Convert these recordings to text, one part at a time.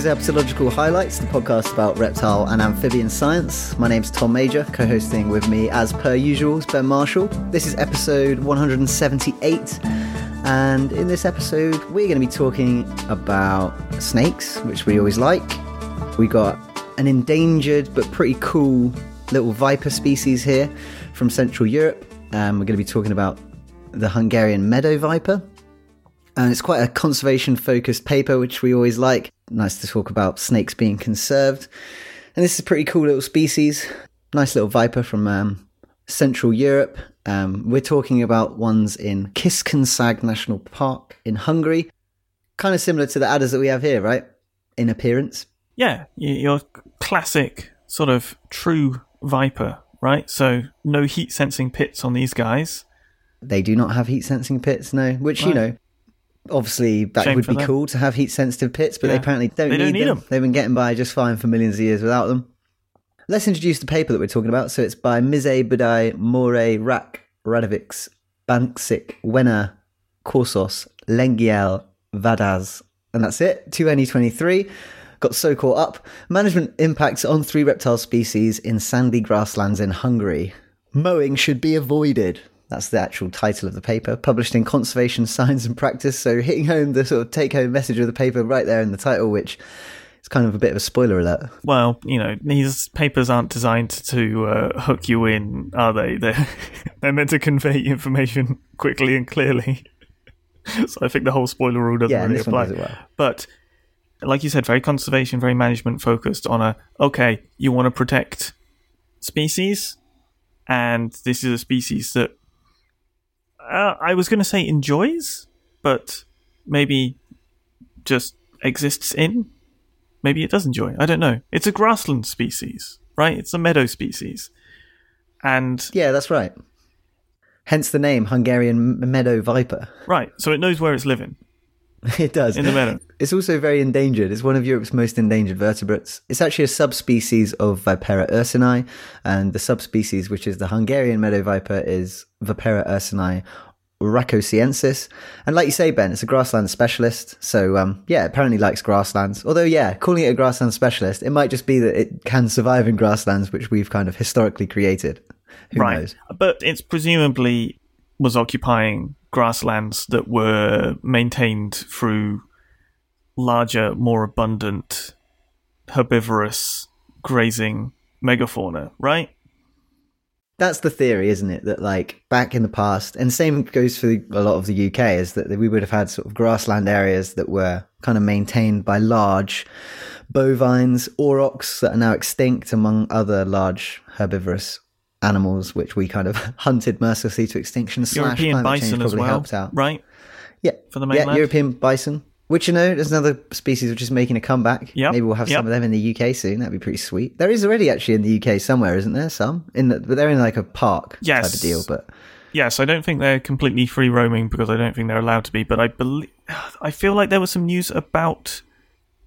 Is Herpetological Highlights, the podcast about reptile and amphibian science. My name's Tom Major, co hosting with me, as per usual, is Ben Marshall. This is episode 178, and in this episode, we're going to be talking about snakes, which we always like. We got an endangered but pretty cool little viper species here from Central Europe. and we're going to be talking about the Hungarian meadow viper. And it's quite a conservation focused paper, which we always like. Nice to talk about snakes being conserved. And this is a pretty cool little species. Nice little viper from um, Central Europe. Um, we're talking about ones in Kiskunság National Park in Hungary. Kind of similar to the adders that we have here, right? In appearance. Yeah, your classic sort of true viper, right? So no heat sensing pits on these guys. They do not have heat sensing pits, no. Which, you know, obviously that Shame would be them. cool to have heat sensitive pits, but they apparently don't, They need, don't need them. them. They've been getting by just fine for millions of years without them. Let's introduce the paper that we're talking about. So it's by Mizsei Budai, Móré, Rák, Radovics, Bancsik, Wenner, Korsós, Lengyel, Vadász. And that's it. 2NE23. Got so caught up. Management impacts on three reptile species in sandy grasslands in Hungary. Mowing should be avoided. That's the actual title of the paper, published in Conservation Science and Practice. So hitting home the sort of take home message of the paper right there in the title, which is kind of a bit of a spoiler alert. Well, you know, these papers aren't designed to uh, hook you in, are they? They're, they're meant to convey information quickly and clearly. so I think the whole spoiler rule doesn't Yeah, really apply. does well. But like you said, very conservation, very management focused on a okay, you want to protect species, and this is a species that uh, I was going to say enjoys, but maybe just exists in. Maybe it does enjoy. I don't know. It's a grassland species, right? It's a meadow species, and Yeah, that's right. Hence the name Hungarian meadow viper. right, so it knows where it's living It does. in the meadow. It's also very endangered. It's one of Europe's most endangered vertebrates. It's actually a subspecies of Vipera ursinii, and the subspecies, which is the Hungarian meadow viper, is Vipera ursinii rakosiensis. And like you say, Ben, it's a grassland specialist. So, um, yeah, apparently likes grasslands. Although, yeah, calling it a grassland specialist, it might just be that it can survive in grasslands, which we've kind of historically created. Who right. knows? But it's presumably was occupying grasslands that were maintained through larger, more abundant, herbivorous grazing megafauna, right? That's the theory, isn't it? That like back in the past, and same goes for a lot of the UK, is that we would have had sort of grassland areas that were kind of maintained by large bovines, aurochs that are now extinct, among other large herbivorous animals, which we kind of hunted mercilessly to extinction. Slash European change bison as probably well, helped out. right? Yeah, For the mainland. yeah. European bison. Which you know, there's another species which is making a comeback. Yep, Maybe we'll have yep. some of them in the UK soon. That'd be pretty sweet. There is already actually in the UK somewhere, isn't there? Some in the, but they're in like a park type Yes. of deal. But Yes, I don't think they're completely free roaming because I don't think they're allowed to be. But I believe I feel like there was some news about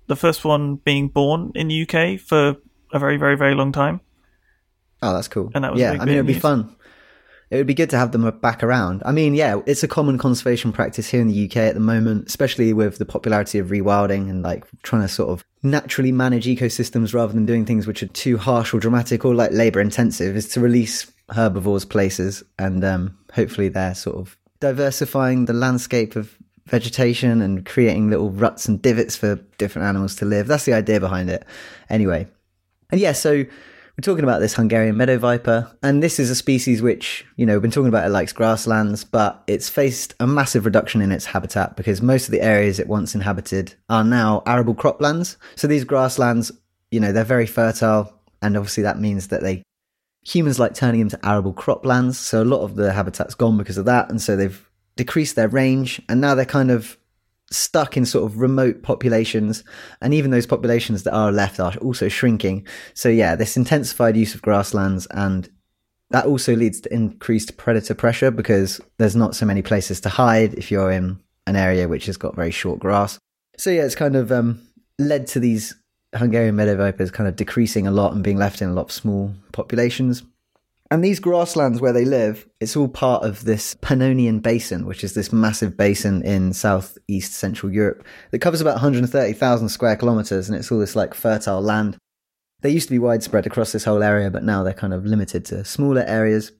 the first one being born in the UK for a very, very, very long time. Oh, that's cool. And that was yeah, I mean, it'd be news. fun. It would be good to have them back around. I mean, yeah, it's a common conservation practice here in the UK at the moment, especially with the popularity of rewilding and like trying to sort of naturally manage ecosystems rather than doing things which are too harsh or dramatic or like labor intensive, is to release herbivores places and um, hopefully they're sort of diversifying the landscape of vegetation and creating little ruts and divots for different animals to live. That's the idea behind it. Anyway, and yeah, so we're talking about this Hungarian meadow viper, and this is a species which, you know, we've been talking about it likes grasslands, but it's faced a massive reduction in its habitat because most of the areas it once inhabited are now arable croplands. So these grasslands, you know, they're very fertile, and obviously that means that they humans like turning them to arable croplands. So a lot of the habitat's gone because of that, and so they've decreased their range, and now they're kind of stuck in sort of remote populations and even those populations that are left are also shrinking. So yeah this intensified use of grasslands and that also leads to increased predator pressure because there's not so many places to hide if you're in an area which has got very short grass. So yeah it's kind of um, led to these hungarian meadow vipers kind of decreasing a lot and being left in a lot of small populations And these grasslands where they live, it's all part of this Pannonian Basin, which is this massive basin in southeast central Europe that covers about 130,000 square kilometers. And it's all this like fertile land. They used to be widespread across this whole area, but now they're kind of limited to smaller areas.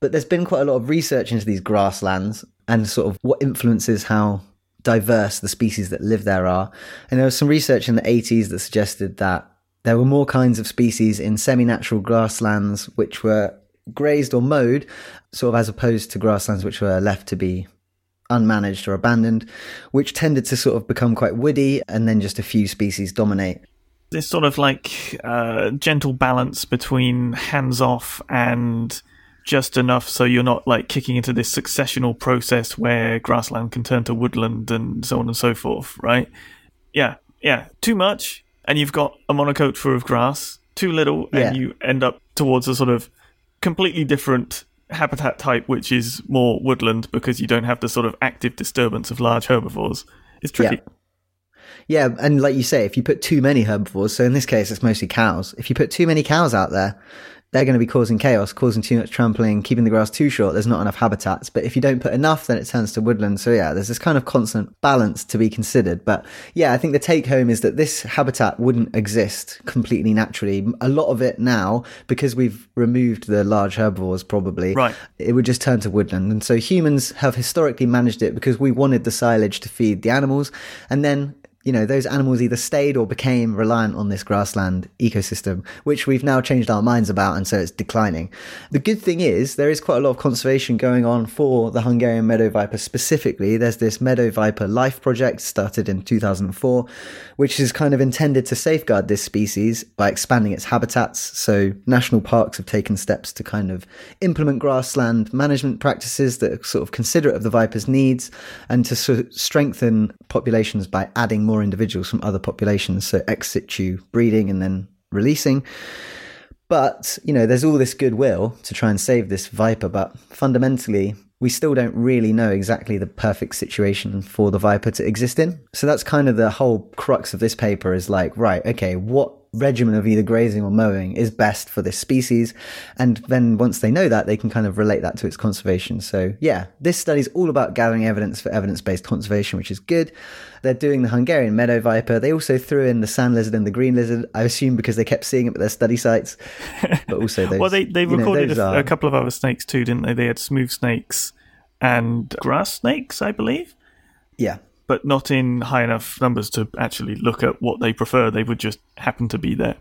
But there's been quite a lot of research into these grasslands and sort of what influences how diverse the species that live there are. And there was some research in the 80s that suggested that there were more kinds of species in semi natural grasslands which were grazed or mowed, sort of as opposed to grasslands which were left to be unmanaged or abandoned, which tended to sort of become quite woody and then just a few species dominate. This sort of like uh, gentle balance between hands off and just enough so you're not like kicking into this successional process where grassland can turn to woodland and so on and so forth, right? Yeah, yeah. Too much, and you've got a monoculture of grass. Too little, Yeah. and you end up towards a sort of completely different habitat type, which is more woodland because you don't have the sort of active disturbance of large herbivores. It's tricky. Yeah, and like you say, if you put too many herbivores, so in this case it's mostly cows, if you put too many cows out there, they're going to be causing chaos, causing too much trampling, keeping the grass too short. There's not enough habitats. But if you don't put enough, then it turns to woodland. So yeah, there's this kind of constant balance to be considered. But yeah, I think the take home is that this habitat wouldn't exist completely naturally. A lot of it now, because we've removed the large herbivores probably, Right. it would just turn to woodland. And so humans have historically managed it because we wanted the silage to feed the animals. And then you know, those animals either stayed or became reliant on this grassland ecosystem, which we've now changed our minds about, and so it's declining. The good thing is there is quite a lot of conservation going on for the Hungarian meadow viper specifically. There's this meadow viper life project started in 2004, which is kind of intended to safeguard this species by expanding its habitats. So national parks have taken steps to kind of implement grassland management practices that are sort of considerate of the viper's needs and to sort of strengthen populations by adding more individuals from other populations. So ex situ breeding and then releasing. But, you know, there's all this goodwill to try and save this viper, but fundamentally, we still don't really know exactly the perfect situation for the viper to exist in. So that's kind of the whole crux of this paper is like, right, okay, what regimen of either grazing or mowing is best for this species? And then once they know that, they can kind of relate that to its conservation. So yeah, this study is all about gathering evidence for evidence-based conservation, which is good. They're doing the Hungarian meadow viper. They also threw in the sand lizard and the green lizard, I assume because they kept seeing it at their study sites. But also those, well, they they know, recorded those a, are- a couple of other snakes too, didn't they? They had smooth snakes and grass snakes, I believe, yeah. But not in high enough numbers to actually look at what they prefer. They would just happen to be there.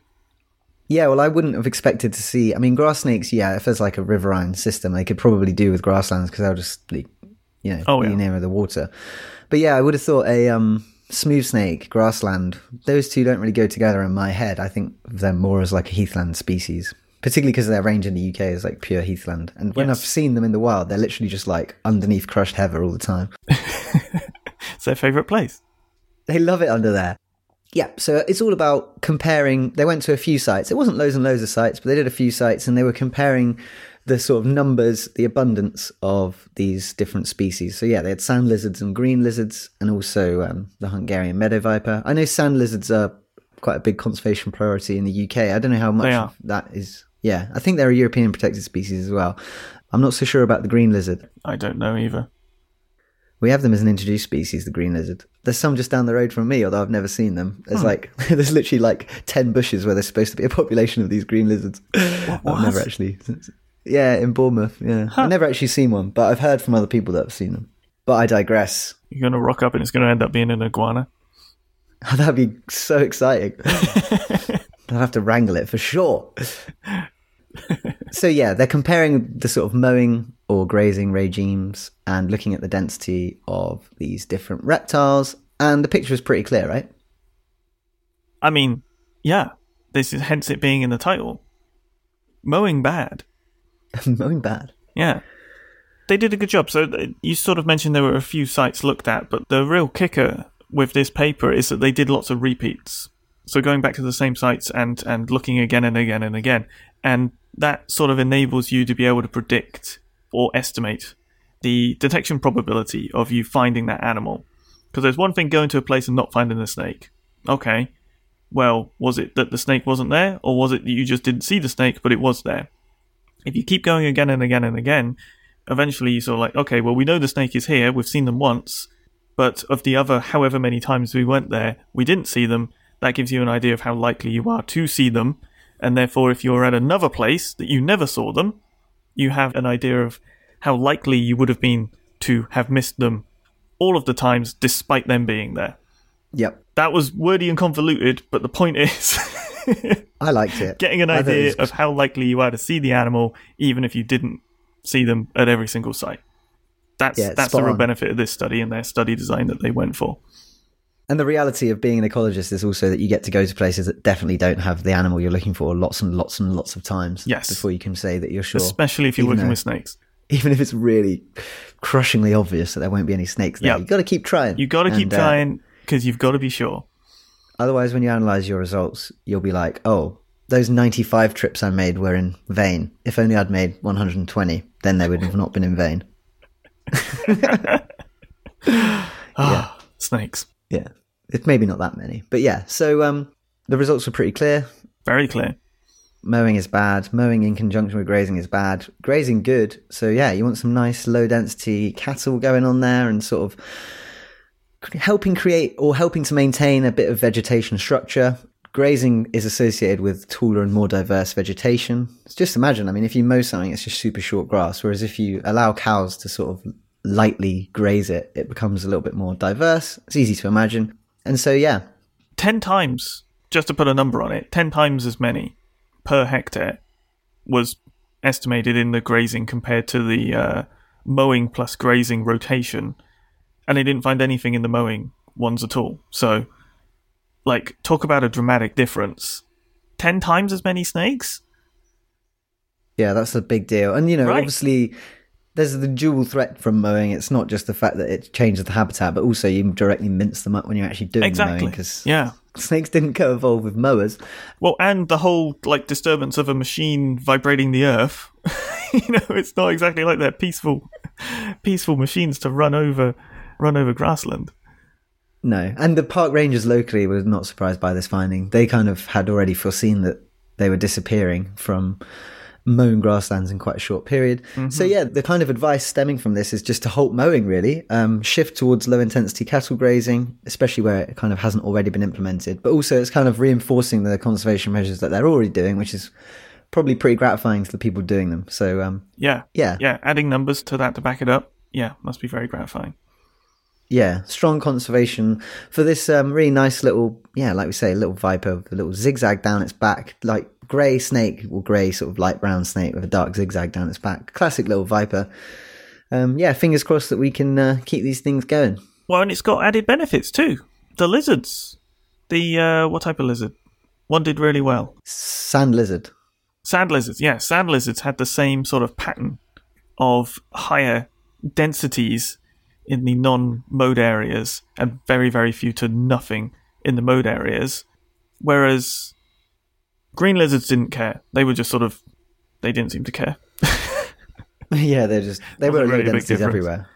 Yeah, well, I wouldn't have expected to see. I mean, grass snakes. Yeah, if there's like a riverine system, they could probably do with grasslands because they'll just, like, you know, Oh, be yeah. nearer the water. But yeah, I would have thought a um, smooth snake, grassland. Those two don't really go together in my head. I think of them more as like a heathland species, particularly because their range in the UK is like pure heathland. And when Yes. I've seen them in the wild, they're literally just like underneath crushed heather all the time. It's their favorite place. They love it under there. Yeah, so it's all about comparing. They went to a few sites. It wasn't loads and loads of sites, but they did a few sites and they were comparing the sort of numbers, the abundance of these different species. So, yeah, they had sand lizards and green lizards and also um, the Hungarian meadow viper. I know sand lizards are quite a big conservation priority in the UK. I don't know how much that is. Yeah, I think they're a European protected species as well. I'm not so sure about the green lizard. I don't know either. We have them as an introduced species, the green lizard. There's some just down the road from me, although I've never seen them. There's hmm. like there's literally like ten bushes where there's supposed to be a population of these green lizards. I've never actually. Yeah, in Bournemouth. Yeah, I've never actually seen one, but I've heard from other people that have seen them. But I digress. You're going to rock up and it's going to end up being an iguana. That'd be so exciting. I'd have to wrangle it for sure. so yeah, they're comparing the sort of mowing or grazing regimes and looking at the density of these different reptiles, and the picture is pretty clear, right? I mean, yeah, this is hence it being in the title. Mowing bad. mowing bad. Yeah. They did a good job. So uh, you sort of mentioned there were a few sites looked at, but the real kicker with this paper is that they did lots of repeats. So going back to the same sites and, and looking again and again and again. And that sort of enables you to be able to predict or estimate the detection probability of you finding that animal. Because there's one thing going to a place and not finding the snake. Okay. Well, was it that the snake wasn't there, or was it that you just didn't see the snake but it was there? If you keep going again and again and again, eventually you sort of like, okay, well, we know the snake is here. We've seen them once. But of the other however many times we went there, we didn't see them. That gives you an idea of how likely you are to see them. And therefore, if you're at another place that you never saw them, you have an idea of how likely you would have been to have missed them all of the times despite them being there. Yep. That was wordy and convoluted, but the point is I liked it. getting an I thought it idea was- of how likely you are to see the animal, even if you didn't see them at every single site. That's Yeah, that's the real on. benefit of this study and their study design that they went for. And the reality of being an ecologist is also that you get to go to places that definitely don't have the animal you're looking for lots and lots and lots of times. Yes. Before you can say that you're sure. Especially if you're working though- with snakes. Even if it's really crushingly obvious that there won't be any snakes there. Yeah. You've got to keep trying. You got to keep And, uh, trying because you've got to be sure. Otherwise, when you analyze your results, you'll be like, oh, those 95 trips I made were in vain. If only I'd made 120, then they would have not been in vain. Ah, snakes. Yeah. It's maybe not that many. But yeah, so um, the results were pretty clear. Very clear. Mowing is bad. Mowing in conjunction with grazing is bad. Grazing good. So yeah, you want some nice low density cattle going on there and sort of helping create or helping to maintain a bit of vegetation structure. Grazing is associated with taller and more diverse vegetation. Just imagine, I mean, if you mow something, it's just super short grass. Whereas if you allow cows to sort of lightly graze it, it becomes a little bit more diverse. It's easy to imagine. And so, yeah, 10 times, just to put a number on it, 10 times as many per hectare was estimated in the grazing compared to the uh, mowing plus grazing rotation. And they didn't find anything in the mowing ones at all. So, like, talk about a dramatic difference. 10 times as many snakes? Yeah, that's a big deal. And, you know, Right. obviously, there's the dual threat from mowing. It's not just the fact that it changes the habitat, but also you directly mince them up when you're actually doing Exactly. mowing because Yeah. snakes didn't co-evolve with mowers. Well, and the whole like disturbance of a machine vibrating the earth. you know, it's not exactly like they're peaceful, peaceful machines to run over, run over grassland. No. And the park rangers locally were not surprised by this finding. They kind of had already foreseen that they were disappearing from mown grasslands in quite a short period. So yeah, the kind of advice stemming from this is just to halt mowing really, um, shift towards low intensity cattle grazing, especially where it kind of hasn't already been implemented. But also it's kind of reinforcing the conservation measures that they're already doing, which is probably pretty gratifying to the people doing them. So um, Yeah, yeah, yeah. Adding numbers to that to back it up, yeah, must be very gratifying. Yeah, strong conservation for this um, really nice little, yeah, like we say, a little viper a little zigzag down its back, like grey snake or grey sort of light brown snake with a dark zigzag down its back. Classic little viper. Um, yeah, fingers crossed that we can uh, keep these things going. Well, and it's got added benefits too. The lizards, the uh, what type of lizard? One did really well. Sand lizard. Sand lizards, yeah, sand lizards had the same sort of pattern of higher densities in the non-mowed areas and very, very few to nothing in the mowed areas. Whereas green lizards didn't care. They were just sort of, they didn't seem to care. yeah, they're just they were really low big densities everywhere.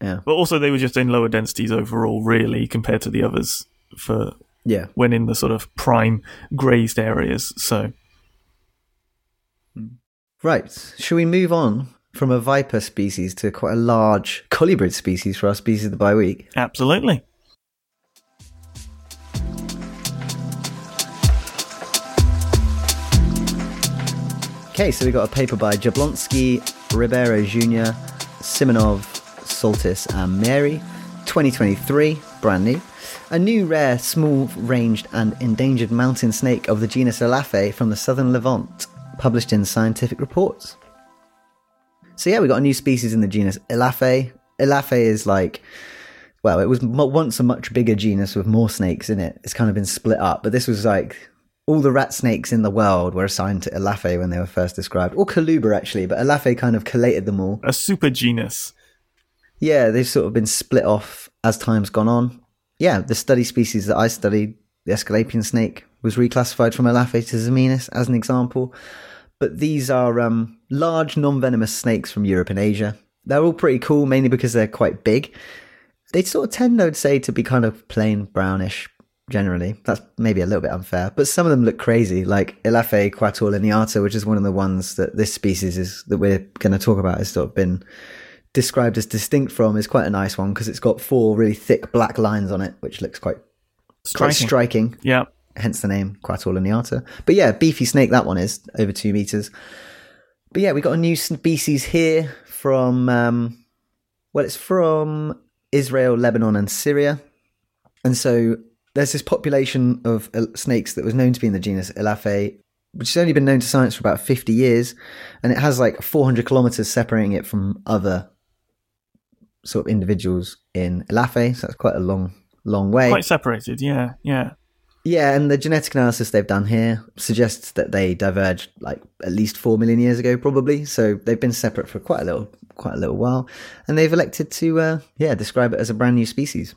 Yeah, But also, they were just in lower densities overall, really, compared to the others for yeah. when in the sort of prime grazed areas. So, hmm. Right. Shall we move on from a viper species to quite a large colubrid species for our species of the bi-week? absolutely. Okay, so we got a paper by Jablonski, Ribeiro Jr., Simonov, Šoltys, and Meiri, 2023, brand new. A new rare, small ranged, and endangered mountain snake of the genus Elaphe from the southern Levant, published in Scientific Reports. So, yeah, we got a new species in the genus Elaphe. Elaphe is like, well, it was once a much bigger genus with more snakes in it. It's kind of been split up, but this was like all the rat snakes in the world were assigned to Elaphe when they were first described, or Coluber actually, but Elaphe kind of collated them all. A super genus. Yeah, they've sort of been split off as time's gone on. Yeah, the study species that I studied, the Aesculapian snake, was reclassified from Elaphe to Zamenis as an example. But these are um, large, non venomous snakes from Europe and Asia. They're all pretty cool, mainly because they're quite big. They sort of tend, I would say, to be kind of plain brownish, generally. That's maybe a little bit unfair, but some of them look crazy, like Elaphe quatuorlineata, which is one of the ones that this species is that we're going to talk about has sort of been described as distinct from. Is quite a nice one because it's got four really thick black lines on it, which looks quite striking. quite Striking. striking. Yeah. Hence the name quatuorlineata. But yeah, beefy snake. That one is over two meters. But yeah, we got a new species here from um, well, it's from Israel, Lebanon, and Syria. And so there's this population of uh, snakes that was known to be in the genus Elaphe, which has only been known to science for about 50 years. And it has like 400 kilometers separating it from other sort of individuals in Elaphe. So that's quite a long, long way. Quite separated. Yeah. Yeah. Yeah, and the genetic analysis they've done here suggests that they diverged like at least four million years ago, probably. So they've been separate for quite a little, quite a little while, and they've elected to, uh, yeah, describe it as a brand new species,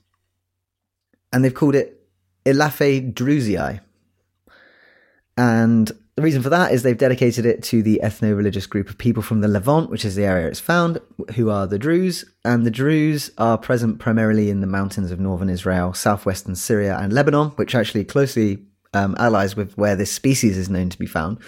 and they've called it Elaphe druzei. And the reason for that is they've dedicated it to the ethno-religious group of people from the Levant, which is the area it's found, who are the Druze. And the Druze are present primarily in the mountains of northern Israel, southwestern Syria, and Lebanon, which actually closely um, allies with where this species is known to be found.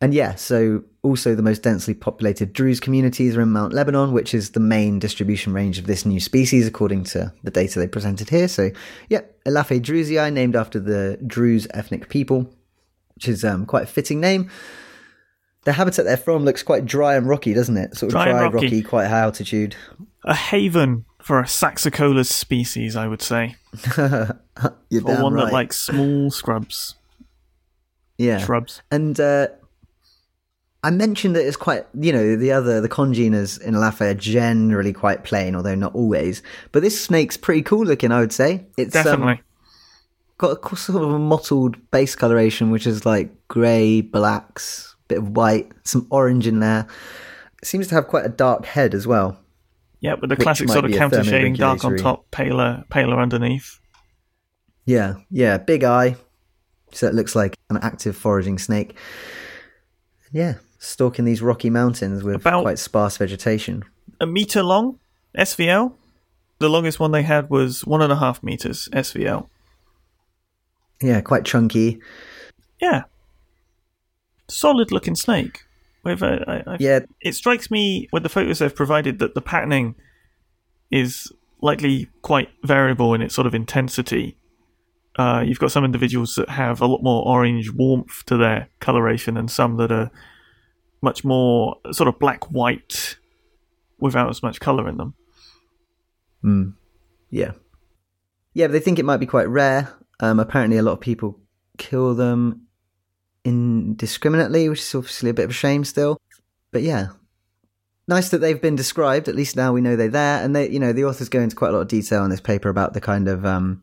And yeah, so also the most densely populated Druze communities are in Mount Lebanon, which is the main distribution range of this new species, according to the data they presented here. So, yeah, Elaphe druzei, named after the Druze ethnic people, which is um, quite a fitting name. The habitat they're from looks quite dry and rocky, doesn't it? Sort of Dry dry, and rocky. rocky, quite high altitude. A haven for a Saxicolous species, I would say, You're or one right. that likes small scrubs, yeah. shrubs. And uh, I mentioned that it's quite, you know, the other, the congeners in Elaphe are generally quite plain, although not always. But this snake's pretty cool looking, I would say. It's um, Definitely. got a sort of a mottled base coloration, which is like grey, blacks, bit of white, some orange in there. It seems to have quite a dark head as well. yeah, with the classic sort of counter shading, dark on top, paler, paler underneath. Yeah, yeah, big eye. So it looks like an active foraging snake. Yeah, stalking these rocky mountains with About- quite sparse vegetation. A meter long, SVL. The longest one they had was one and a half meters, SVL. Yeah, quite chunky. Yeah. Solid looking snake. With a, I, I, Yeah, It strikes me with the photos they've provided that the patterning is likely quite variable in its sort of intensity. Uh, you've got some individuals that have a lot more orange warmth to their coloration, and some that are much more sort of black white without as much color in them. yeah. Yeah, but they think it might be quite rare. Um, apparently, a lot of people kill them indiscriminately, which is obviously a bit of a shame still. But yeah, nice that they've been described. At least now we know they're there, and they, you know, the authors go into quite a lot of detail in this paper about the kind of um,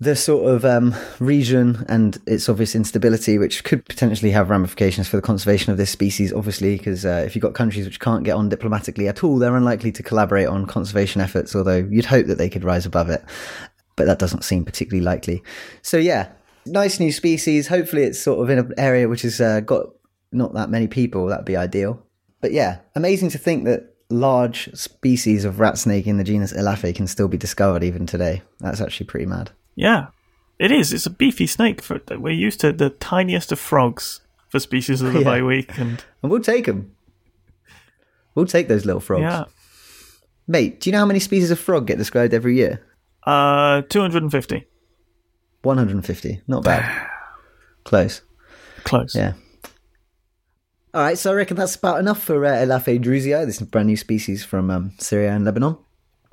the sort of um, region and its obvious instability, which could potentially have ramifications for the conservation of this species. Obviously, because uh, if you've got countries which can't get on diplomatically at all, they're unlikely to collaborate on conservation efforts. Although you'd hope that they could rise above it, but that doesn't seem particularly likely. So yeah, nice new species. Hopefully, it's sort of in an area which has uh, got not that many people. That'd be ideal. But yeah, amazing to think that large species of rat snake in the genus Elaphe can still be discovered even today. That's actually pretty mad. Yeah, it is. It's a beefy snake. For we're used to the tiniest of frogs for species of the Yeah. bi-week, and And we'll take them. We'll take those little frogs. yeah, Mate, do you know how many species of frog get described every year? uh, two hundred and fifty. 150. Not bad. Close. Close. Yeah. All right, so I reckon that's about enough for uh, Elaphe druzei, this brand new species from um, Syria and Lebanon.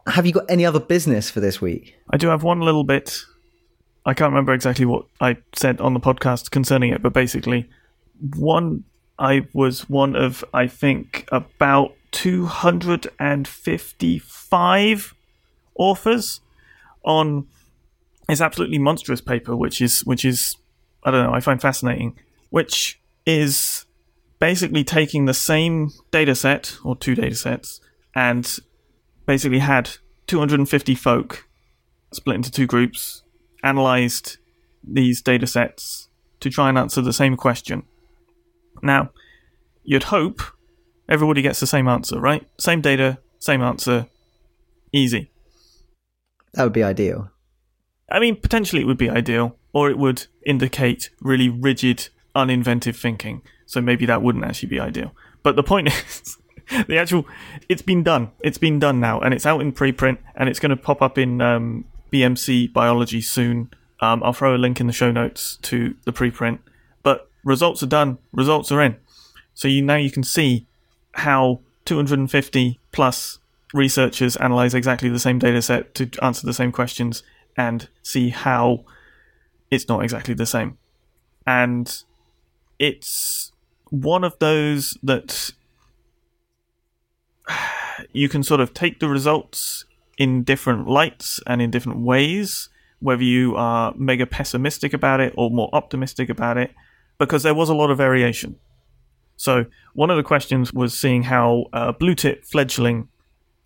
Have you got any other business for this week? I do have one little bit. I can't remember exactly what I said on the podcast concerning it, but basically, one I was one of I think about two hundred and fifty-five authors on this absolutely monstrous paper, which is which is I don't know I find fascinating, which is basically taking the same data set or two data sets and basically had 250 folk split into two groups, analyzed these data sets to try and answer the same question. Now, you'd hope everybody gets the same answer, right? Same data, same answer, easy. That would be ideal. I mean, potentially it would be ideal, or it would indicate really rigid, uninventive thinking. So maybe that wouldn't actually be ideal. But the point is, the actual, it's been done. It's been done now, and it's out in preprint, and it's going to pop up in um, BMC Biology soon. Um, I'll throw a link in the show notes to the preprint. But results are done. Results are in. So you now you can see how 250 plus researchers analyze exactly the same data set to answer the same questions and see how it's not exactly the same. And it's one of those that you can sort of take the results in different lights and in different ways, whether you are mega pessimistic about it or more optimistic about it, because there was a lot of variation. So, one of the questions was seeing how uh, blue tit fledgling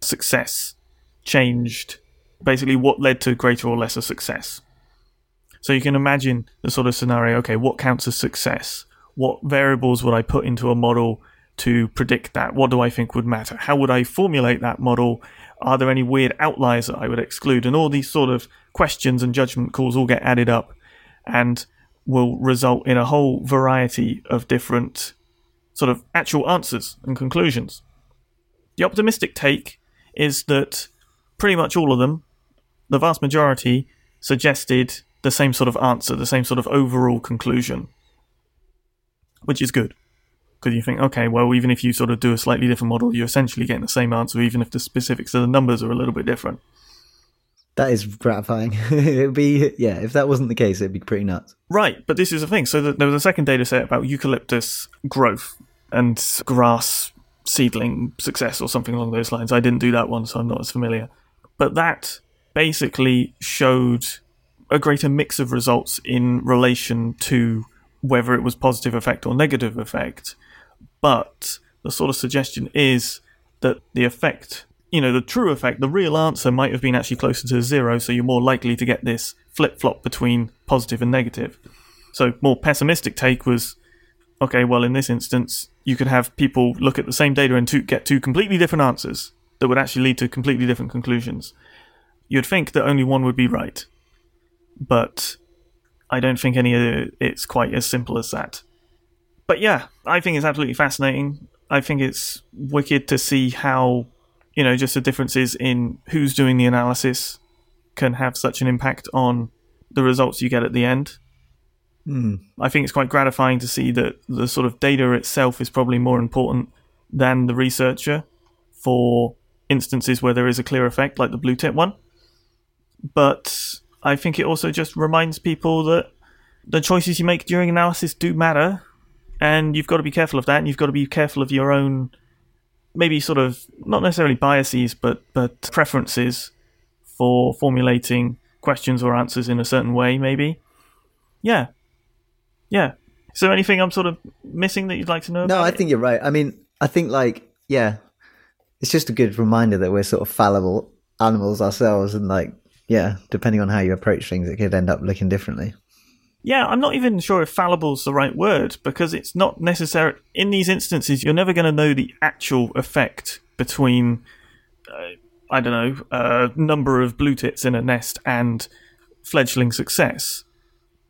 success changed, basically, what led to greater or lesser success. So, you can imagine the sort of scenario okay, what counts as success? What variables would I put into a model to predict that? What do I think would matter? How would I formulate that model? Are there any weird outliers that I would exclude? And all these sort of questions and judgment calls all get added up and will result in a whole variety of different sort of actual answers and conclusions. The optimistic take is that pretty much all of them, the vast majority, suggested the same sort of answer, the same sort of overall conclusion, which is good because you think, okay, well, even if you sort of do a slightly different model, you're essentially getting the same answer, even if the specifics of the numbers are a little bit different. That is gratifying. it'd be yeah. If that wasn't the case, it'd be pretty nuts. Right, but this is the thing. So there was a second data set about eucalyptus growth and grass seedling success or something along those lines. I didn't do that one, so I'm not as familiar. But that basically showed a greater mix of results in relation to whether it was positive effect or negative effect but the sort of suggestion is that the effect, you know, the true effect, the real answer might have been actually closer to zero, so you're more likely to get this flip flop between positive and negative. So, more pessimistic take was okay, well, in this instance, you could have people look at the same data and to get two completely different answers that would actually lead to completely different conclusions. You'd think that only one would be right, but I don't think any of it's quite as simple as that but yeah, I think it's absolutely fascinating. I think it's wicked to see how, you know, just the differences in who's doing the analysis can have such an impact on the results you get at the end. Mm. I think it's quite gratifying to see that the sort of data itself is probably more important than the researcher for instances where there is a clear effect, like the blue tit one. But I think it also just reminds people that the choices you make during analysis do matter and you've got to be careful of that, and you've got to be careful of your own, maybe sort of not necessarily biases, but but preferences for formulating questions or answers in a certain way. Maybe, yeah, yeah. Is there anything I'm sort of missing that you'd like to know? No, I think you're right. I mean, I think like yeah, it's just a good reminder that we're sort of fallible animals ourselves, and like yeah, depending on how you approach things, it could end up looking differently. Yeah, I'm not even sure if fallible is the right word because it's not necessary. In these instances, you're never going to know the actual effect between, uh, I don't know, a number of blue tits in a nest and fledgling success.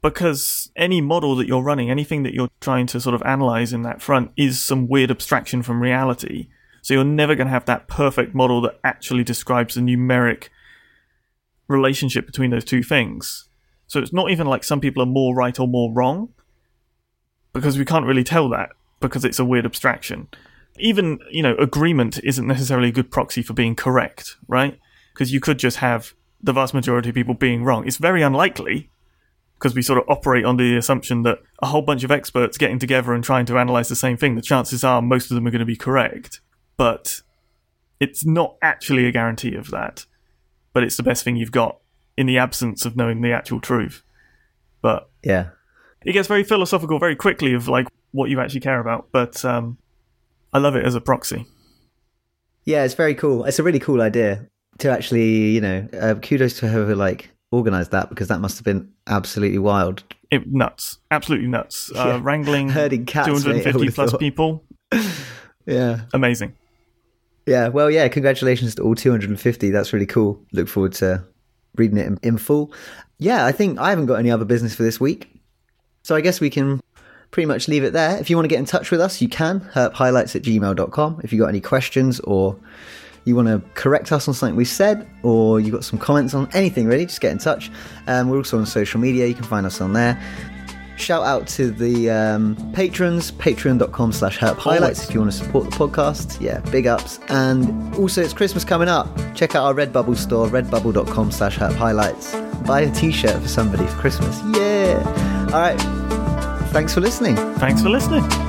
Because any model that you're running, anything that you're trying to sort of analyze in that front is some weird abstraction from reality. So you're never going to have that perfect model that actually describes the numeric relationship between those two things. So it's not even like some people are more right or more wrong, because we can't really tell that because it's a weird abstraction. Even, you know, agreement isn't necessarily a good proxy for being correct, right? Because you could just have the vast majority of people being wrong. It's very unlikely because we sort of operate on the assumption that a whole bunch of experts getting together and trying to analyze the same thing, the chances are most of them are going to be correct. But it's not actually a guarantee of that. But it's the best thing you've got in the absence of knowing the actual truth. But yeah, it gets very philosophical very quickly of like what you actually care about. But um, I love it as a proxy. Yeah, it's very cool. It's a really cool idea to actually, you know, uh, kudos to whoever like organized that because that must have been absolutely wild. It nuts, absolutely nuts. Uh, Yeah. Wrangling Herding cats, 250 would've plus thought. people, Yeah. amazing. Yeah. Well, yeah, congratulations to all 250. That's really cool. Look forward to reading it in, in full. Yeah, I think I haven't got any other business for this week. So I guess we can pretty much leave it there. If you want to get in touch with us, you can. herphighlights at gmail.com. If you've got any questions or you want to correct us on something we said, or you've got some comments on anything really, just get in touch. Um, we're also on social media. You can find us on there. Shout out to the um, patrons, patreon.com slash herp highlights if you want to support the podcast. Yeah, big ups. And also, it's Christmas coming up. Check out our Redbubble store, redbubble.com slash herp highlights. Buy a t shirt for somebody for Christmas. Yeah. All right. Thanks for listening. Thanks for listening.